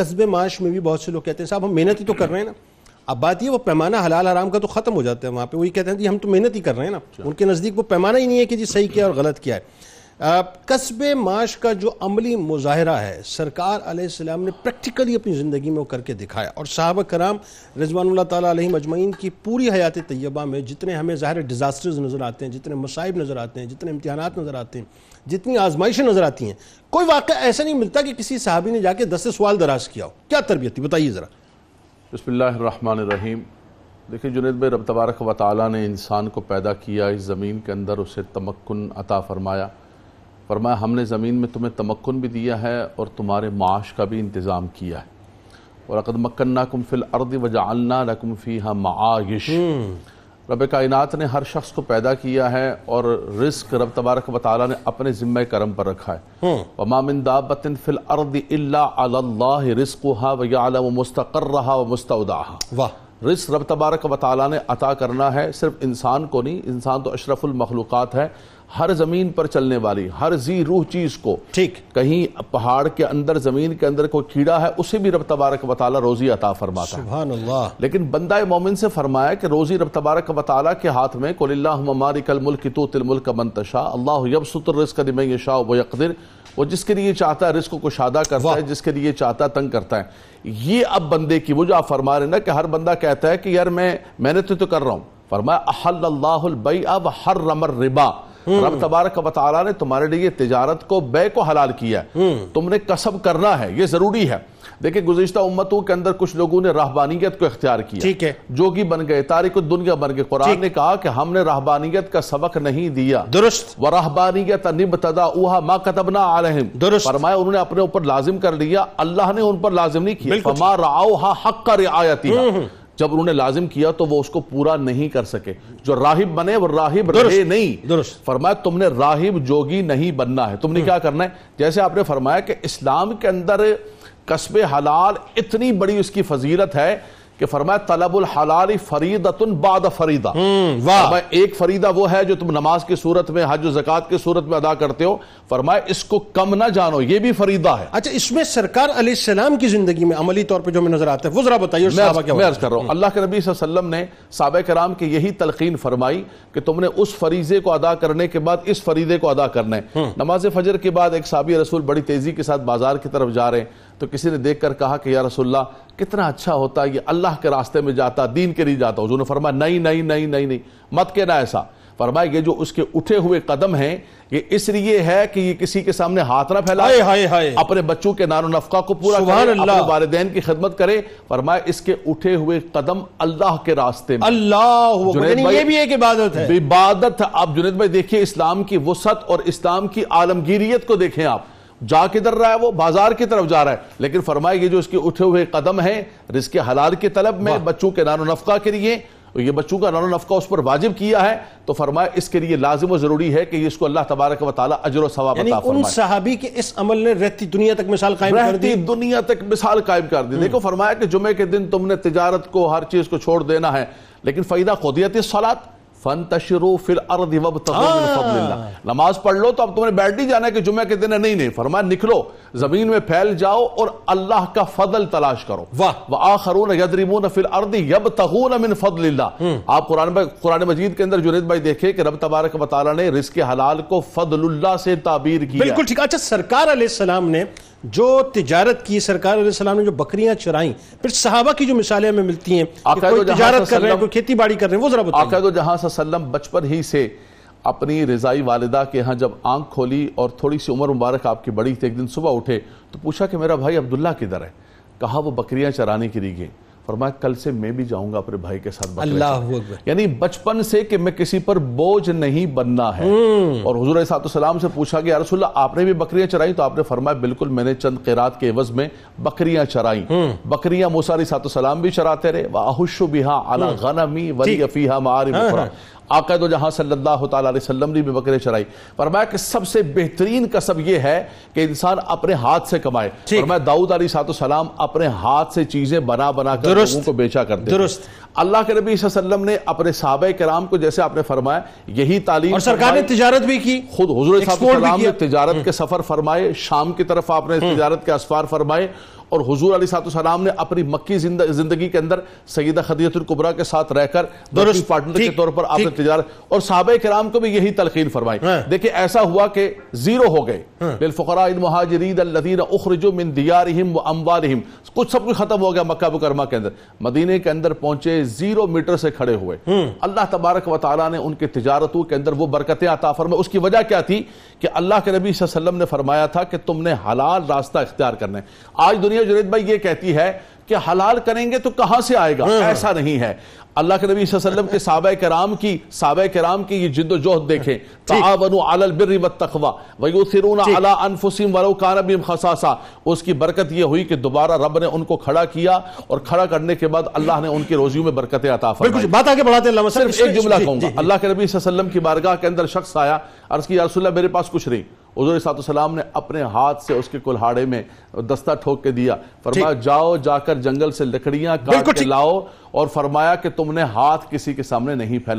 قصب معاش میں بھی بہت سے لوگ کہتے ہیں صاحب ہم محنت ہی تو کر رہے ہیں نا۔ اب بات یہ وہ پیمانہ حلال حرام کا تو ختم ہو جاتا ہے وہاں پہ۔ وہی کہتے ہیں جی ہم تو محنت ہی کر رہے ہیں نا۔ ان کے نزدیک وہ پیمانہ ہی نہیں ہے کہ جی صحیح کیا اور غلط کیا ہے۔ قصب معاش کا جو عملی مظاہرہ ہے، سرکار علیہ السلام نے پریکٹیکلی اپنی زندگی میں وہ کر کے دکھایا۔ اور صحابہ کرام رضوان اللہ تعالیٰ علیہ مجمعین کی پوری حیات طیبہ میں جتنے ہمیں ظاہر ڈیزاسٹرز نظر آتے ہیں، جتنے مصائب نظر آتے ہیں، جتنے امتحانات نظر آتے ہیں، جتنی آزمائشیں نظر آتی ہیں، کوئی واقعہ ایسا نہیں ملتا کہ کسی صحابی نے جا کے دس سوال دراز کیا ہو۔ کیا تربیت تھی؟ بتائیے ذرا۔ بسم اللہ الرحمن الرحیم۔ دیکھیں جنید بھائی، رب تبارک و تعالیٰ نے انسان کو پیدا کیا، اس زمین کے اندر اسے تمکن عطا فرمایا۔ فرمایا ہم نے زمین میں تمہیں تمکن بھی دیا ہے اور تمہارے معاش کا بھی انتظام کیا ہے۔ اور اقد مکناکم فی الارض وجعلنا لکم فیہا معایش رب کائنات نے ہر شخص کو پیدا کیا ہے اور رزق رب تبارک و تعالیٰ نے اپنے ذمہ کرم پر رکھا ہے۔ وَمَا مِن دَابَّتٍ فِي الْأَرْضِ إِلَّا عَلَى اللَّهِ رِزْقُهَا وَيَعْلَمُ مُسْتَقَرَّهَا وَمُسْتَوْدَعَهَا۔ واہ۔ رزق رب تبارک و تعالیٰ نے عطا کرنا ہے صرف انسان کو نہیں انسان تو اشرف المخلوقات ہے۔ ہر زمین پر چلنے والی ہر زی روح چیز کو۔ ٹھیک۔ کہیں پہاڑ کے اندر زمین کے اندر کوئی کیڑا ہے اسے بھی رب تبارک و تعالیٰ روزی عطا فرماتا ہے۔ سبحان اللہ۔ لیکن بندہ مومن سے فرمایا کہ روزی رب تبارک و تعالیٰ کے ہاتھ میں قل اللہم مالک الملک توت الملک من تشاء۔ اللہ یبسط الرزق لمن یشاء و یقدر وہ جس کے لیے چاہتا ہے رزق کو شادہ کرتا ہے جس کے لیے چاہتا ہے تنگ کرتا ہے۔ یہ اب بندے کی وہ جو آپ فرما رہے ہیں نا کہ ہر بندہ کہتا ہے کہ یار میں محنت تو کر رہا ہوں۔ فرمایا احل اللہ البیع وحرم الربا۔ رب تبارک و تعالیٰ نے تمہارے لیے تجارت کو بے کو حلال کیا ہے۔ تم نے کسب کرنا ہے یہ ضروری ہے۔ دیکھیں گزشتہ امتوں کے اندر کچھ لوگوں نے رہبانیت کو اختیار کیا۔ ٹھیک ہے۔ جوگی بن گئے تاریخ دنیا بن گئے قرآن نے کہا کہ ہم نے رہبانیت کا سبق نہیں دیا۔ درست۔ وَرَحْبَانِيَتَ نِبْتَدَعُوهَا مَا كَتَبْنَا عَلَيْهِمْ درست۔ فرمایا انہوں نے اپنے اوپر لازم کر لیا۔ اللہ نے ان پر لازم نہیں کیا۔ فَمَا رَعَوْهَا حَقَّ رِعَایَتِهَا۔ جب انہوں نے لازم کیا تو وہ اس کو پورا نہیں کر سکے۔ جو راہب بنے وہ راہب رہے نہیں۔ درست۔ فرمایا تم نے راہب جوگی نہیں بننا ہے۔ تم نے کیا کرنا ہے؟ جیسے آپ نے فرمایا کہ اسلام کے اندر قصب حلال اتنی بڑی اس کی فضیلت ہے کہ فرمایا طلب الحلال فریدت بعد فریدہ فرمایا ایک فریدہ وہ ہے جو تم نماز کی صورت میں حج و زکاة کی صورت میں ادا کرتے ہو. فرمایا اس کو کم نہ جانو یہ بھی فریدہ ہے. اچھا اس میں سرکار علیہ السلام کی زندگی میں عملی طور پہ جو میں نظر آتا ہے وہ ذرا بتائیے میں صحابہ عرض کیا میں عرض کر رہا ہوں اللہ کے نبی صلی اللہ علیہ وسلم نے صحابہ کرام کی یہی تلقین فرمائی کہ تم نے اس فریضے کو ادا کرنے کے بعد اس فریضے کو ادا کرنا ہے۔ نماز فجر کے بعد ایک صحابی رسول بڑی تیزی کے ساتھ بازار کی طرف جا رہے ہیں تو کسی نے دیکھ کر کہا کہ یا رسول اللہ کتنا اچھا ہوتا یہ اللہ کے راستے میں جاتا دین کے لیے جاتا حضور نے فرمایا نہیں نہیں نہیں نہیں نہیں مت کہنا ایسا۔ فرمایا یہ جو اس کے اٹھے ہوئے قدم ہیں یہ اس لیے ہے کہ یہ کسی کے سامنے ہاتھ نہ پھیلائے۔ ہائے ہائے ہائے۔ اپنے بچوں کے نان و نفقہ کو پورا سبحان کرے اللہ۔ اپنے والدین کی خدمت کرے۔ فرمایا اس کے اٹھے ہوئے قدم اللہ کے راستے میں۔ اللہ یعنی یہ بھی ایک عبادت ہے۔ عبادت آپ جنید بھائی دیکھیں اسلام کی وسعت اور اسلام کی عالمگیریت کو دیکھیں آپ۔ جا کدھر رہا ہے وہ؟ بازار کی طرف جا رہا ہے۔ لیکن فرمایا یہ جو اس کے اٹھے ہوئے قدم ہیں رزق حلال کی طلب میں بچوں کے نان و نفقہ کے لیے یہ بچوں کا نان و نفقہ اس پر واجب کیا ہے تو فرمایا اس کے لیے لازم و ضروری ہے کہ اس کو اللہ تبارک و تعالی اجر و ثواب یعنی عطا ان فرمائے۔ صحابی کے اس عمل نے رہتی دنیا تک مثال قائم کر دی۔ رہتی دنیا تک مثال قائم کر دی۔ دیکھو فرمایا کہ جمعے کے دن تم نے تجارت کو ہر چیز کو چھوڑ دینا ہے لیکن فیدہ قدیت الصلاۃ فانتشروا فی الارض وابتغوا من فضل اللہ۔ نماز پڑھ لو تو اب تم نے بیٹھ نہیں جانا ہے کہ جمعہ کے دن ہے نہیں نہیں فرمایا نکلو زمین میں پھیل جاؤ اور اللہ کا فضل تلاش کرو۔ واہ۔ وآخرون یضربون فی الارض یبتغون من فضل اللہ۔ آپ قرآن قرآن مجید کے اندر جنید بھائی دیکھیں کہ رب تبارک و تعالی نے رزق حلال کو فضل اللہ سے تعبیر کیا۔ بالکل ٹھیک۔ اچھا سرکار علیہ السلام نے جو تجارت کی سرکار علیہ السلام نے جو بکریاں چرائیں پھر صحابہ کی جو مثالیں ہمیں ملتی ہیں کہ کوئی تجارت کر رہے ہیں کوئی کھیتی باڑی کر رہے ہیں وہ ذرا بتائیے۔ آقا دو جہاں صلی اللہ علیہ وسلم بچپن ہی سے اپنی رضائی والدہ کے ہاں جب آنکھ کھولی اور تھوڑی سی عمر مبارک آپ کی بڑی تھی ایک دن صبح اٹھے تو پوچھا کہ میرا بھائی عبداللہ کدھر ہے؟ کہا وہ بکریاں چرانے کے لیے گئے۔ فرمایا کل سے میں بھی جاؤں گا اپنے بھائی کے ساتھ بکرے اللہ یعنی بچپن سے کہ میں کسی پر بوجھ نہیں بننا ہے۔ اور حضور علیہ السلام سے پوچھا کہ یا رسول اللہ آپ نے بھی بکریاں چرائیں تو آپ نے فرمایا بالکل میں نے چند قیرات کے عوض میں بکریاں چرائیں بکریاں موسیٰ علیہ السلام بھی چراتے رہے۔ وَأَحُشُّ بِهَا عَلَى غَنَمِي وَلِيَ فِيهَا مَعَارِبُ أُخْرَى آقا دو جہاں صلی اللہ تعالیٰ علیہ وسلم نے بھی بکرے چرائی فرمایا کہ سب سے بہترین کسب یہ ہے کہ انسان اپنے ہاتھ سے کمائے۔ فرمایا داؤد علیہ السلام اپنے ہاتھ سے چیزیں بنا بنا کر لوگوں کو بیچا کرتے درست۔ اللہ کے نبی صلی اللہ علیہ وسلم نے اپنے صحابہ کرام کو جیسے آپ نے فرمایا یہی تعلیم اور سرکار نے۔ تجارت بھی کی خود حضور وسلم نے تجارت کے سفر فرمائے۔ شام کی طرف آپ نے تجارت کے اسفار فرمائے۔ اور حضور علیہ السلام نے اپنی مکی زندگی کے اندر سیدہ خدیجہ الکبریٰ کے ساتھ رہ کر درست، پارٹنر کے طور پر آپ نے۔ تجارت اور صحابہ کرام کو بھی یہی تلقین فرمائی۔ ہاں۔ دیکھیں ایسا ہوا کہ زیرو ہو گئے۔ للفقراء المہاجرین الذین اخرجوا من دیارہم و اموالہم۔ کچھ سب کچھ ختم ہو گیا مکہ مکرمہ کے اندر۔ مدینے کے اندر پہنچے زیرو میٹر سے کھڑے ہوئے۔ اللہ تبارک و تعالیٰ نے ان کے تجارتوں کے اندر وہ برکتیں عطا فرمائے اس کی وجہ کیا تھی؟ کہ اللہ کے نبی صلی اللہ علیہ وسلم نے فرمایا تھا کہ تم نے حلال راستہ اختیار کرنا ہے۔ آج دنیا جنید بھائی یہ کہتی ہے کہ حلال کریں گے تو کہاں سے آئے گا؟ ایسا نہیں ہے۔ اللہ کے نبی صلی اللہ علیہ وسلم کے صحابہ کرام کی صحابہ کرام کی یہ جد و جہد دیکھیں. تعاونوا علی البر والتقوی ویؤثرون علی انفسهم ولو کان بهم خصاصہ. اس کی برکت یہ ہوئی کہ دوبارہ رب نے ان کو کھڑا کیا اور کھڑا کرنے کے بعد اللہ نے ان کی روزیوں میں برکتیں عطا فرمائی. بالکل بات آگے بڑھاتے ہیں اللہ صرف ایک جملہ کہوں گا. اللہ کے نبی صلی اللہ علیہ وسلم کی بارگاہ کے اندر شخص آیا عرض کی یا رسول اللہ میرے پاس کچھ نہیں۔ حضور صلی اللہ علیہ وسلم نے اپنے ہاتھ سے اس کے کلہاڑے میں دستہ ٹھوک کے دیا۔ فرمایا جاؤ جا کر جنگل سے لکڑیاں کاٹ کے۔ لاؤ اور فرمایا کہ تم نے ہاتھ کسی کے سامنے نہیں پھیلا۔